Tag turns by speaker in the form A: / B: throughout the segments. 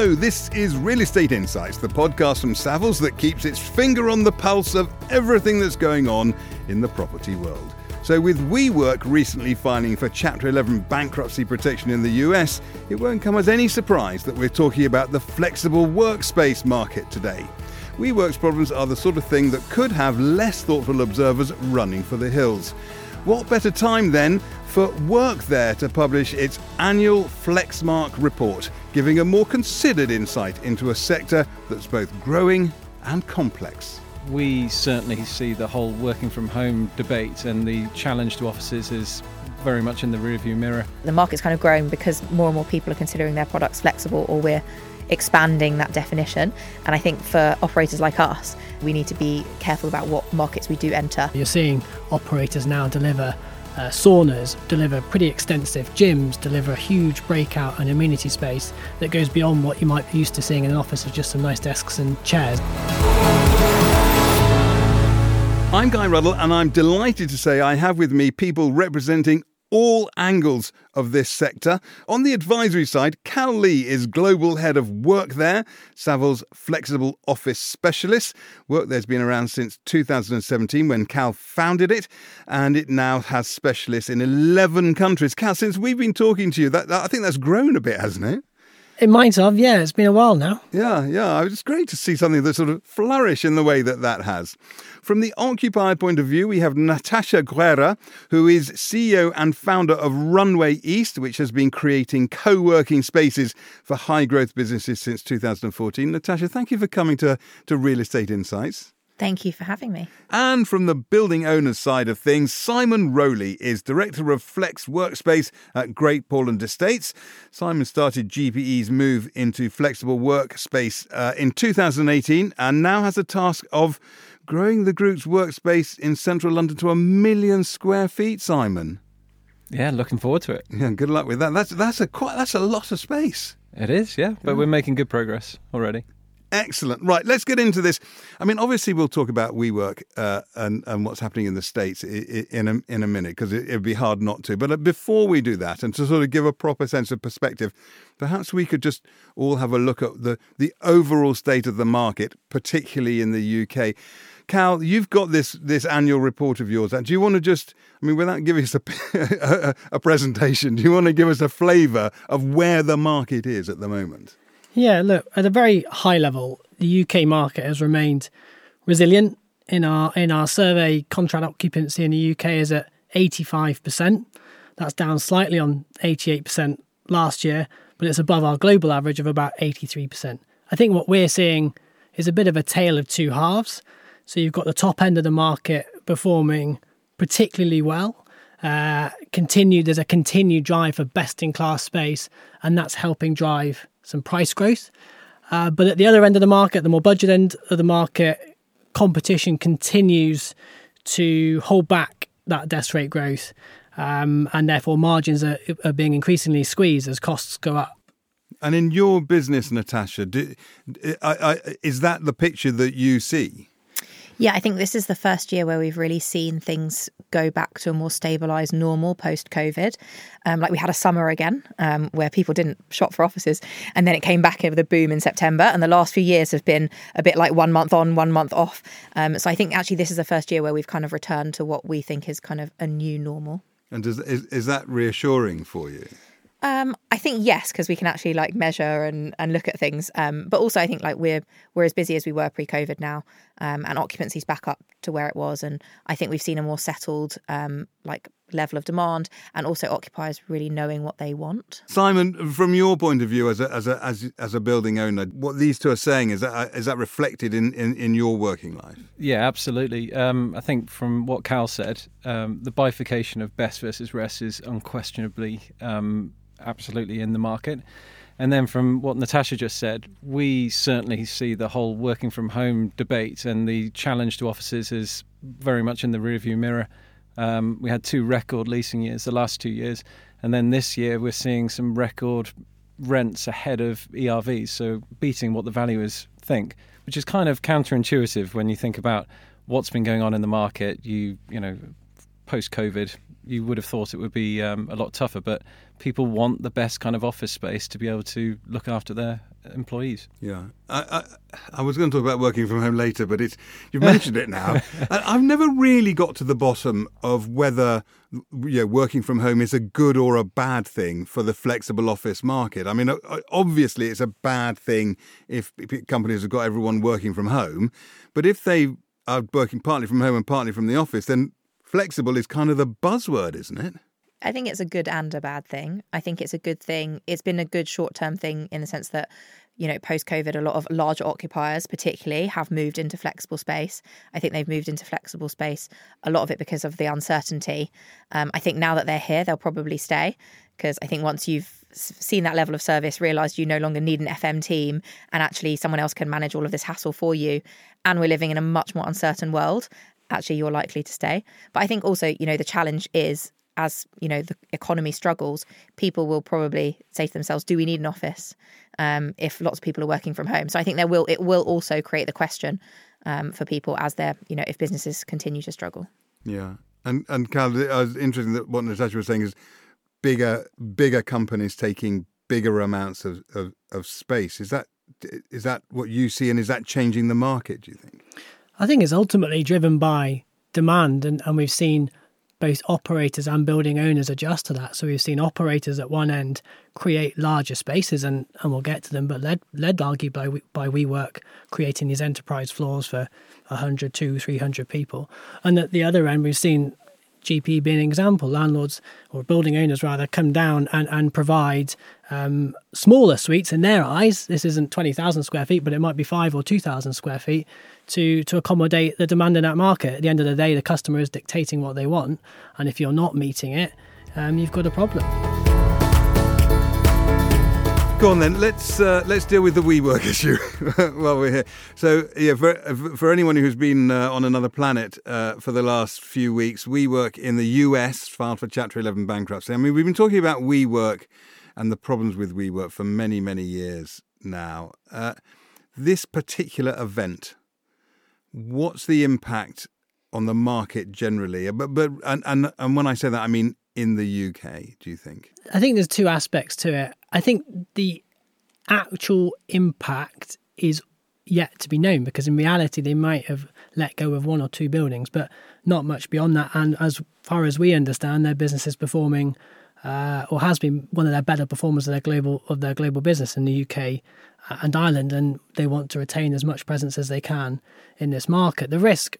A: Hello, this is Real Estate Insights, the podcast from Savills that keeps its finger on the pulse of everything that's going on in the property world. So, with WeWork recently filing for Chapter 11 bankruptcy protection in the US, it won't come as any surprise that we're talking about the flexible workspace market today. WeWork's problems are the sort of thing that could have less thoughtful observers running for the hills. What better time then for Workthere to publish its annual Flexmark report, giving a more considered insight into a sector that's both growing and complex?
B: We certainly see the whole working from home debate and the challenge to offices is very much in the rearview mirror.
C: The market's kind of growing because more and more people are considering their products flexible or we're expanding that definition. And I think for operators like us, we need to be careful about what markets we do enter.
D: You're seeing operators now deliver uh, saunas, deliver pretty extensive gyms, deliver a huge breakout and amenity space that goes beyond what you might be used to seeing in an office of just some nice desks and chairs.
A: I'm Guy Ruddle, and I'm delighted to say I have with me people representing all angles of this sector. On the advisory side, Cal Lee is Global Head of Workthere, Savills Flexible Office Specialist. Workthere's been around since 2017 when Cal founded it, and it now has specialists in 11 countries. Cal, since we've been talking to you, that, that I think that's grown a bit, hasn't it?
D: It might have, yeah. It's been a while now.
A: Yeah, yeah. It's great to see something that sort of flourish in the way that that has. From the Occupy point of view, we have Natasha Guerra, who is CEO and founder of Runway East, which has been creating co working spaces for high growth businesses since 2014. Natasha, thank you for coming to, to Real Estate Insights.
C: Thank you for having me.
A: And from the building owners side of things, Simon Rowley is Director of Flex Workspace at Great Portland Estates. Simon started GPE's move into flexible workspace uh, in 2018 and now has a task of growing the group's workspace in central London to a million square feet, Simon.
B: Yeah, looking forward to it.
A: Yeah, good luck with that. That's that's a quite that's a lot of space.
B: It is, yeah, but yeah. we're making good progress already.
A: Excellent. Right, let's get into this. I mean, obviously, we'll talk about WeWork uh, and and what's happening in the states in a in a minute because it, would be hard not to. But uh, before we do that, and to sort of give a proper sense of perspective, perhaps we could just all have a look at the the overall state of the market, particularly in the UK. Cal, you've got this this annual report of yours. Do you want to just, I mean, without giving us a, a, a presentation, do you want to give us a flavour of where the market is at the moment?
D: Yeah, look, at a very high level, the UK market has remained resilient. In our in our survey, contract occupancy in the UK is at 85%. That's down slightly on 88% last year, but it's above our global average of about 83%. I think what we're seeing is a bit of a tale of two halves. So you've got the top end of the market performing particularly well. Uh, continued there's a continued drive for best in class space, and that's helping drive some price growth. Uh, but at the other end of the market, the more budget end of the market, competition continues to hold back that desk rate growth, um, and therefore margins are, are, being increasingly squeezed as costs go up.
A: And in your business, Natasha, do, I, I, is that the picture that you see?
C: Yeah, I think this is the first year where we've really seen things go back to a more stabilised normal post COVID. Um, like we had a summer again um, where people didn't shop for offices, and then it came back with a boom in September. And the last few years have been a bit like one month on, one month off. Um, so I think actually this is the first year where we've kind of returned to what we think is kind of a new normal.
A: And does, is, is that reassuring for you?
C: Um, I think yes, because we can actually like measure and, and look at things. Um, but also, I think like we're we're as busy as we were pre-COVID now, um, and occupancy's back up to where it was. And I think we've seen a more settled um, like level of demand, and also occupiers really knowing what they want.
A: Simon, from your point of view as a as a as, as a building owner, what these two are saying is that is that reflected in in, in your working life?
B: Yeah, absolutely. Um, I think from what Cal said, um, the bifurcation of best versus rest is unquestionably absolutely in the market. And then from what Natasha just said, we certainly see the whole working from home debate and the challenge to offices is very much in the rearview mirror. Um, we had two record leasing years the last two years, and then this year we're seeing some record rents ahead of ERVs, so beating what the valuers think, which is kind of counterintuitive when you think about what's been going on in the market. You you know post COVID, you would have thought it would be um, a lot tougher. But people want the best kind of office space to be able to look after their employees.
A: Yeah, I, I, I was going to talk about working from home later, but it's you've mentioned it now. I've never really got to the bottom of whether you know, working from home is a good or a bad thing for the flexible office market. I mean, obviously, it's a bad thing if companies have got everyone working from home, but if they are working partly from home and partly from the office, then flexible is kind of the buzzword, isn't it?
C: I think it's a good and a bad thing. I think it's a good thing. It's been a good short term thing in the sense that, you know, post COVID, a lot of larger occupiers, particularly, have moved into flexible space. I think they've moved into flexible space, a lot of it because of the uncertainty. Um, I think now that they're here, they'll probably stay because I think once you've seen that level of service, realised you no longer need an FM team and actually someone else can manage all of this hassle for you, and we're living in a much more uncertain world, actually you're likely to stay. But I think also, you know, the challenge is as you know the economy struggles, people will probably say to themselves, "Do we need an office?" Um, if lots of people are working from home. So I think there will it will also create the question um, for people as they're you know if businesses continue to struggle.
A: Yeah, and and Cal, it was interesting that what Natasha was saying is bigger bigger companies taking bigger amounts of, of, of space. Is that is that what you see, and is that changing the market? Do you think?
D: I think it's ultimately driven by demand, and, and we've seen both operators and building owners adjust to that. So we've seen operators at one end create larger spaces, and, and we'll get to them, but led, led arguably by, by WeWork creating these enterprise floors for 100, 200, 300 people. And at the other end, we've seen GPE being an example, landlords or building owners rather come down and, and provide um, smaller suites in their eyes. This isn't 20,000 square feet, but it might be five or 2,000 square feet to, to accommodate the demand in that market. At the end of the day, the customer is dictating what they want. And if you're not meeting it, um, you've got a problem.
A: Go on then. Let's uh, let's deal with the WeWork issue while we're here. So yeah, for for anyone who's been uh, on another planet uh, for the last few weeks, WeWork in the US filed for Chapter 11 bankruptcy. I mean, we've been talking about WeWork and the problems with WeWork for many many years now. Uh, this particular event, what's the impact on the market generally? But but and and, and when I say that, I mean in the UK, do you think?
D: I think there's two aspects to it. I think the actual impact is yet to be known because in reality they might have let go of one or two buildings, but not much beyond that. And as far as we understand, their business is performing uh, or has been one of their better performers of their global of their global business in the UK and Ireland, and they want to retain as much presence as they can in this market. The risk,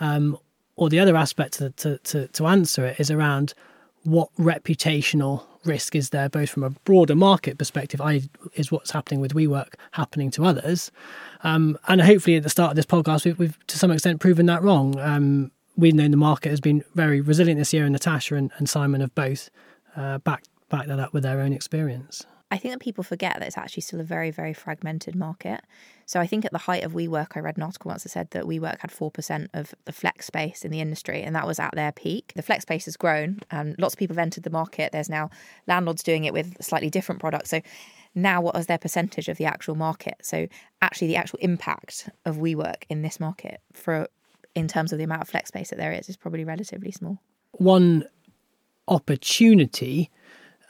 D: um, or the other aspect to, to, to, to answer it, is around what reputational risk is there, both from a broader market perspective, I is what's happening with WeWork happening to others, um, and hopefully at the start of this podcast, we've, we've to some extent proven that wrong. Um, we've known the market has been very resilient this year, and Natasha and, and Simon have both uh, backed back that up with their own experience.
C: I think that people forget that it's actually still a very, very fragmented market. So I think at the height of WeWork, I read an article once that said that WeWork had 4% of the flex space in the industry, and that was at their peak. The flex space has grown, and lots of people have entered the market. There's now landlords doing it with slightly different products. So now what is their percentage of the actual market? So actually the actual impact of WeWork in this market for in terms of the amount of flex space that there is is probably relatively small.
D: One opportunity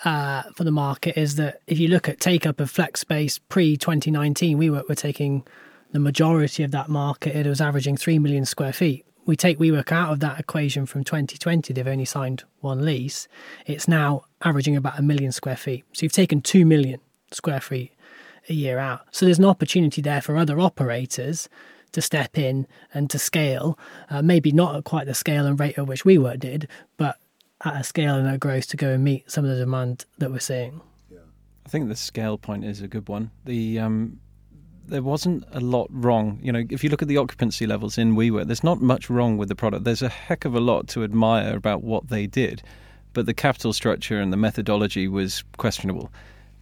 D: uh, for the market is that if you look at take up of flex space pre 2019, we were, were taking the majority of that market. It was averaging 3 million square feet. We take WeWork out of that equation from 2020, they've only signed one lease. It's now averaging about a million square feet. So you've taken 2 million square feet a year out. So there's an opportunity there for other operators to step in and to scale, uh, maybe not at quite the scale and rate at which WeWork did, but at a scale and a growth to go and meet some of the demand that we're seeing. Yeah.
B: I think the scale point is a good one. The um, there wasn't a lot wrong. You know, if you look at the occupancy levels in WeWork, there's not much wrong with the product. There's a heck of a lot to admire about what they did, but the capital structure and the methodology was questionable,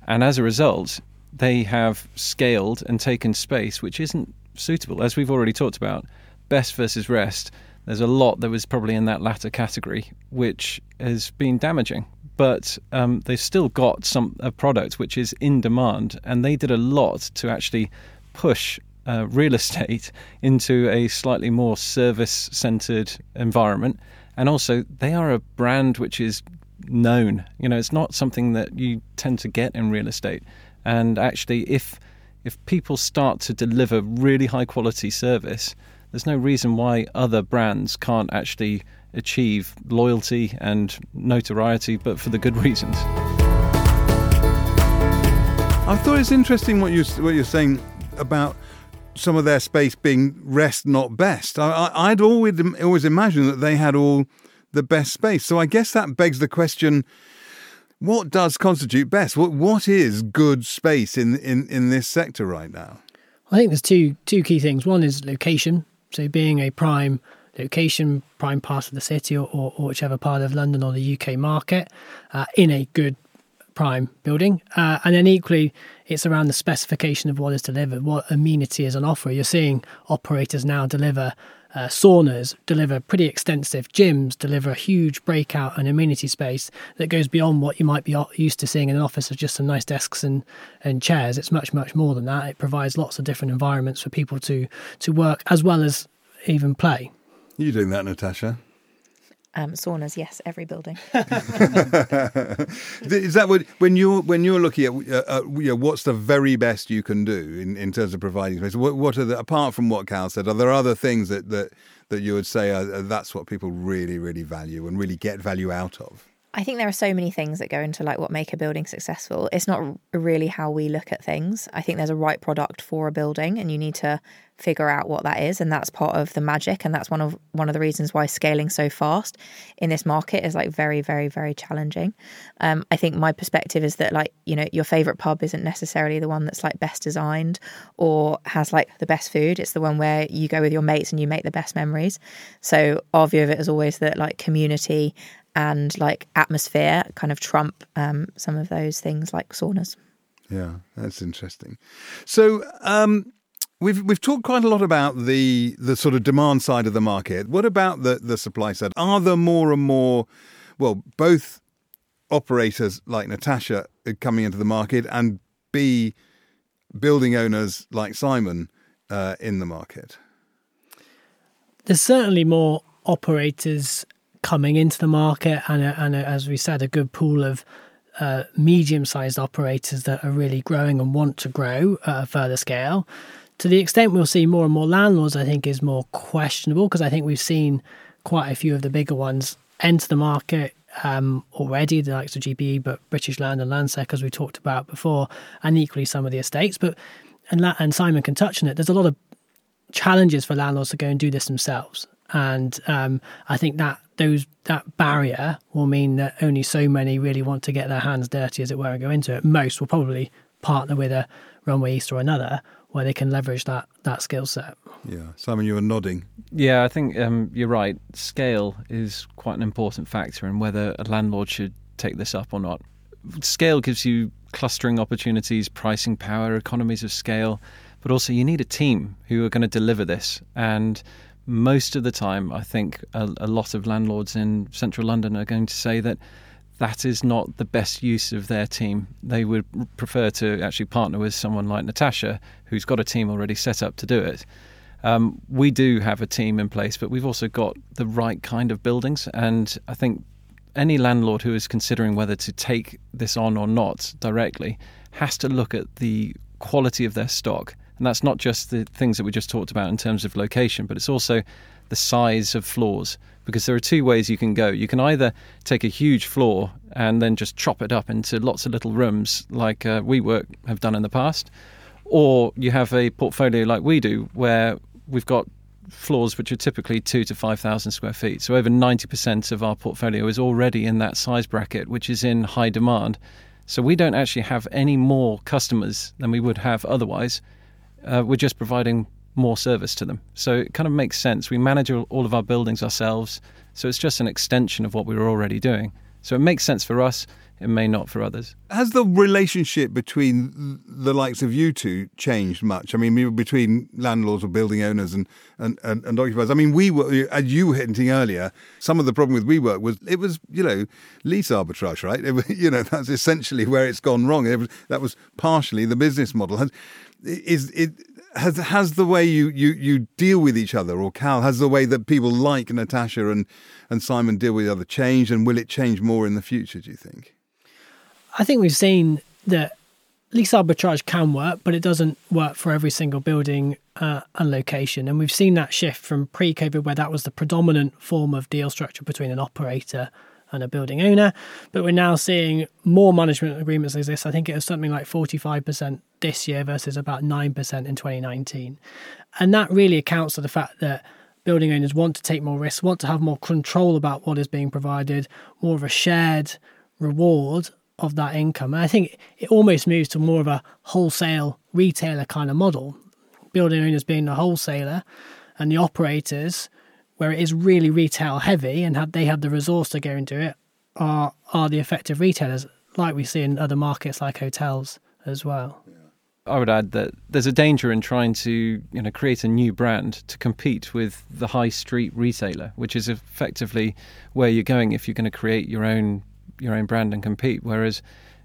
B: and as a result, they have scaled and taken space which isn't suitable. As we've already talked about, best versus rest there's a lot that was probably in that latter category, which has been damaging. But um, they've still got some a product which is in demand, and they did a lot to actually push uh, real estate into a slightly more service-centered environment. and also they are a brand which is known. You know, it's not something that you tend to get in real estate. And actually, if if people start to deliver really high quality service, there's no reason why other brands can't actually achieve loyalty and notoriety, but for the good reasons.
A: I thought it's interesting what you what you're saying about some of their space being rest not best. I, would always always imagined that they had all the best space. So I guess that begs the question: What does constitute best? What what is good space in in in this sector right now?
D: I think there's two two key things. One is location. So being a prime location, prime part of the city, or, or, or whichever part of London or the UK market, uh, in a good prime building. Uh, and then equally, it's around the specification of what is delivered, what amenity is on offer. You're seeing operators now deliver uh, saunas, deliver pretty extensive gyms, deliver a huge breakout and amenity space that goes beyond what you might be used to seeing in an office of just some nice desks and, and chairs. It's much, much more than that. It provides lots of different environments for people to, to work as well as even play.
A: You're doing that, Natasha?
C: Um, saunas, yes, every building.
A: Is that what when you're when you're looking at uh, uh, you know, what's the very best you can do in, in terms of providing space? What, what are the apart from what Cal said? Are there other things that that, that you would say are, that's what people really really value and really get value out of?
C: I think there are so many things that go into like what make a building successful. It's not really how we look at things. I think there's a right product for a building and you need to figure out what that is and that's part of the magic and that's one of one of the reasons why scaling so fast in this market is like very very very challenging. Um, I think my perspective is that like, you know, your favorite pub isn't necessarily the one that's like best designed or has like the best food. It's the one where you go with your mates and you make the best memories. So our view of it is always that like community and like atmosphere kind of trump um, some of those things like saunas.
A: Yeah, that's interesting. So um, we've we've talked quite a lot about the the sort of demand side of the market. What about the the supply side? Are there more and more? Well, both operators like Natasha coming into the market, and B building owners like Simon uh, in the market.
D: There's certainly more operators coming into the market, and, a, and a, as we said, a good pool of uh, medium sized operators that are really growing and want to grow at a further scale. To the extent we'll see more and more landlords, I think is more questionable because I think we've seen quite a few of the bigger ones enter the market um, already, the likes of GPE, but British Land and Landsec, as we talked about before, and equally some of the estates. But and, and Simon can touch on it. There's a lot of challenges for landlords to go and do this themselves, and um, I think that those that barrier will mean that only so many really want to get their hands dirty, as it were, and go into it. Most will probably partner with a Runway East or another where they can leverage that that skill set.
A: Yeah, Simon, you were nodding.
B: Yeah, I think um, you're right. Scale is quite an important factor in whether a landlord should take this up or not. Scale gives you clustering opportunities, pricing power, economies of scale, but also you need a team who are going to deliver this and most of the time, I think a, a, lot of landlords in central London are going to say that that is not the best use of their team. They would prefer to actually partner with someone like Natasha, who's got a team already set up to do it. Um, we do have a team in place, but we've also got the right kind of buildings. And I think any landlord who is considering whether to take this on or not directly has to look at the quality of their stock and that's not just the things that we just talked about in terms of location, but it's also the size of floors. Because there are two ways you can go. You can either take a huge floor and then just chop it up into lots of little rooms, like uh, WeWork have done in the past, or you have a portfolio like we do, where we've got floors which are typically two to 5,000 square feet. So over 90% of our portfolio is already in that size bracket, which is in high demand. So we don't actually have any more customers than we would have otherwise uh, we're just providing more service to them. So it kind of makes sense. We manage all of our buildings ourselves, so it's just an extension of what we were already doing. So it makes sense for us. It may not for others.
A: Has the relationship between the likes of you two changed much? I mean, between landlords or building owners and, and, and, and occupiers. I mean, we were, as you were hinting earlier, some of the problem with WeWork was it was, you know, lease arbitrage, right? It, you know, that's essentially where it's gone wrong. It was, that was partially the business model. Is it has has the way you, you, you deal with each other, or Cal has the way that people like Natasha and and Simon deal with each other changed, and will it change more in the future? Do you think?
D: I think we've seen that lease arbitrage can work, but it doesn't work for every single building uh, and location. And we've seen that shift from pre-COVID, where that was the predominant form of deal structure between an operator and a building owner. But we're now seeing more management agreements exist. I think it was something like 45% this year versus about 9% in 2019. And that really accounts for the fact that building owners want to take more risks, want to have more control about what is being provided, more of a shared reward of that income. And I think it almost moves to more of a wholesale retailer kind of model. Building owners being the wholesaler and the operators, where it is really retail heavy and have, they have the resource to go into it, are are the effective retailers, like we see in other markets like hotels as well.
B: I would add that there's a danger in trying to you know create a new brand to compete with the high street retailer, which is effectively where you're going if you're going to create your own your own brand and compete. Whereas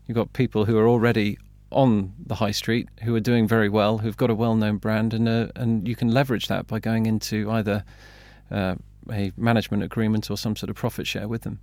B: you've got people who are already on the high street who are doing very well, who've got a well-known brand, and uh, and you can leverage that by going into either uh, a management agreement or some sort of profit share with them.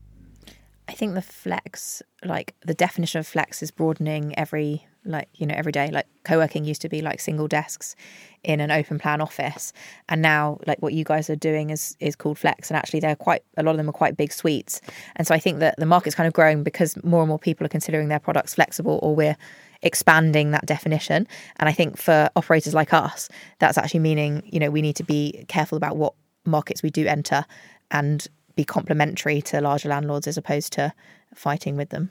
C: I think the flex, like the definition of flex, is broadening every like you know every day. Like co-working used to be like single desks in an open plan office, and now like what you guys are doing is is called flex, and actually they're quite a lot of them are quite big suites. And so I think that the market's kind of growing because more and more people are considering their products flexible, or we're expanding that definition. And I think for operators like us, that's actually meaning you know we need to be careful about what markets we do enter and be complementary to larger landlords as opposed to fighting with them.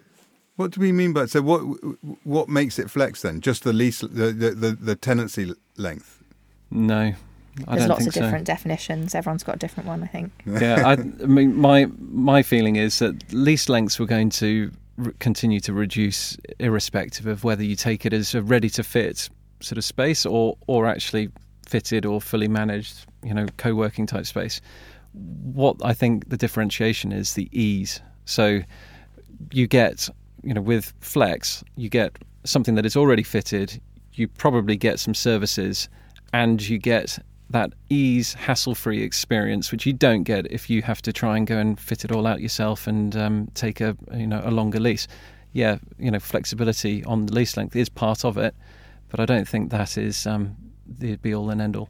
A: What do we mean by that? so? What what makes it flex then? Just the lease, the the, the tenancy length?
B: No, I
C: There's lots
B: of
C: different
B: so.
C: definitions. Everyone's got a different one, I think.
B: yeah, I, I, mean, my my feeling is that lease lengths were going to re- continue to reduce, irrespective of whether you take it as a ready to fit sort of space or or actually fitted or fully managed, you know, co-working type space what I think the differentiation is the ease. So you get, you know, with Flex, you get something that is already fitted. You probably get some services, and you get that ease, hassle-free experience, which you don't get if you have to try and go and fit it all out yourself and um, take a you know a longer lease. Yeah, you know, flexibility on the lease length is part of it, but I don't think that is um, the be all and end all.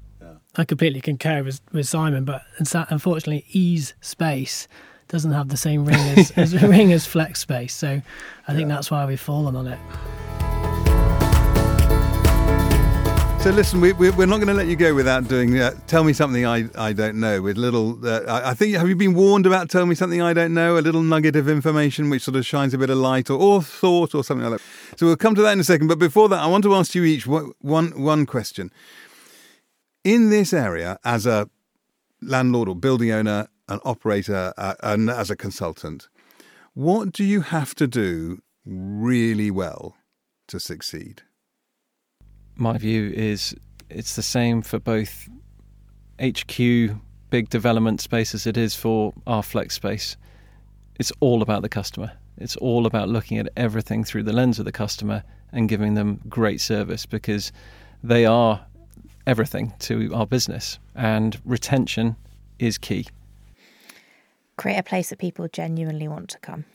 D: I completely concur with, with Simon, but unfortunately, ease space doesn't have the same ring as, as ring as flex space. So I think yeah. that's why we've fallen on it.
A: So listen, we, we, are not going to let you go without doing. Uh, tell me something I, I don't know. With little, uh, I, I, think have you been warned about? Tell me something I don't know. A little nugget of information which sort of shines a bit of light or, or thought or something like that. So we'll come to that in a second. But before that, I want to ask you each one one question in this area as a landlord or building owner, an operator, uh, and as a consultant, what do you have to do really well to succeed?
B: My view is it's the same for both HQ big development space as it is for our flex space. It's all about the customer. It's all about looking at everything through the lens of the customer and giving them great service because they are everything to our business, and retention is key.
C: Create a place that people genuinely want to come.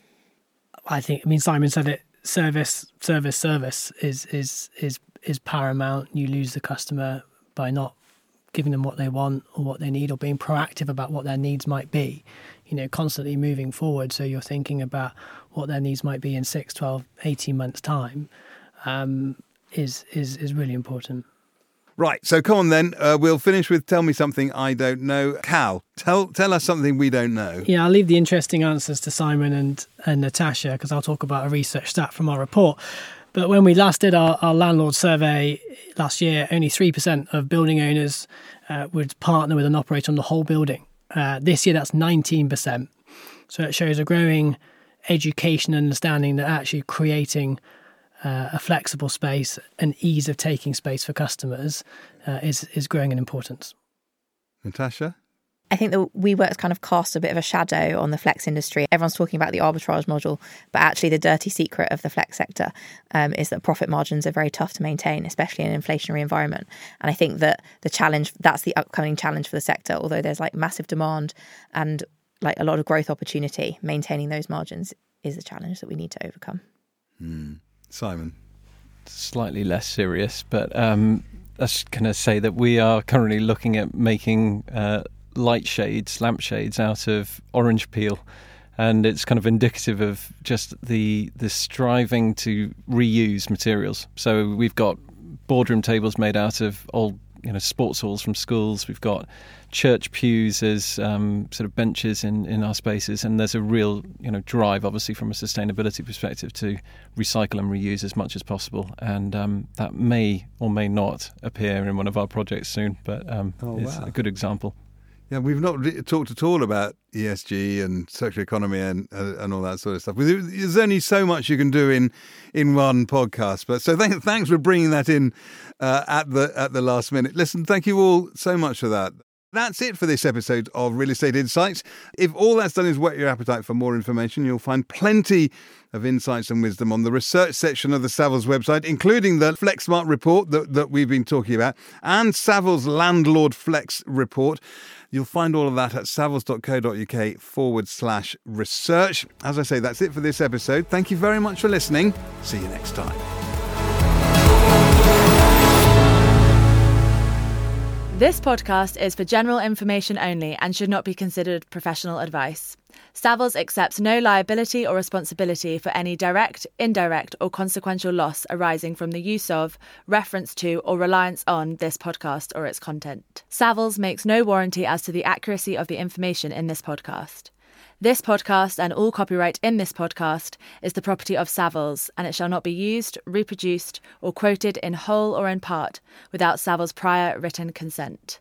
D: I think. I mean, Simon said it. Service, service, service is is is is paramount. You lose the customer by not giving them what they want or what they need, or being proactive about what their needs might be. You know, constantly moving forward. So you're thinking about what their needs might be in 6, 12, 18 months' time. Um, is is is really important.
A: Right, so come on then. Uh, we'll finish with tell me something I don't know. Cal, tell tell us something we don't know.
D: Yeah, I'll leave the interesting answers to Simon and, and Natasha because I'll talk about a research stat from our report. But when we last did our, our landlord survey last year, only 3% of building owners uh, would partner with an operator on the whole building. Uh, this year, that's 19%. So it shows a growing education and understanding that actually creating uh, a flexible space and ease of taking space for customers uh, is is growing in importance.
A: Natasha.
C: I think that WeWork's kind of cast a bit of a shadow on the flex industry. Everyone's talking about the arbitrage model, but actually, the dirty secret of the flex sector um, is that profit margins are very tough to maintain, especially in an inflationary environment. And I think that the challenge that's the upcoming challenge for the sector. Although there's like massive demand and like a lot of growth opportunity, maintaining those margins is a challenge that we need to overcome.
A: Mm. Simon,
B: slightly less serious, but um, I was going to say that we are currently looking at making. Uh, light shades, lampshades out of orange peel. And it's kind of indicative of just the the striving to reuse materials. So we've got boardroom tables made out of old, you know, sports halls from schools. We've got church pews as um, sort of benches in, in our spaces, and there's a real you know drive, obviously from a sustainability perspective, to recycle and reuse as much as possible. And um, that may or may not appear in one of our projects soon, but um, oh, it's wow. a good example.
A: Yeah, we've not talked at all about ESG and circular economy and uh, and all that sort of stuff. There's only so much you can do in in one podcast. But so th- thanks for bringing that in uh, at the at the last minute. Listen, thank you all so much for that. That's it for this episode of Real Estate Insights. If all that's done is whet your appetite for more information, you'll find plenty of insights and wisdom on the research section of the Savills website, including the Flexmark report that, that we've been talking about and Savills Landlord Flex report. You'll find all of that at savills.co.uk forward slash research. As I say, that's it for this episode. Thank you very much for listening. See you next time.
E: This podcast is for general information only and should not be considered professional advice. Savills accepts no liability or responsibility for any direct, indirect, or consequential loss arising from the use of, reference to, or reliance on this podcast or its content. Savills makes no warranty as to the accuracy of the information in this podcast. This podcast and all copyright in this podcast is the property of Savills, and it shall not be used, reproduced, or quoted in whole or in part without Savills' prior written consent.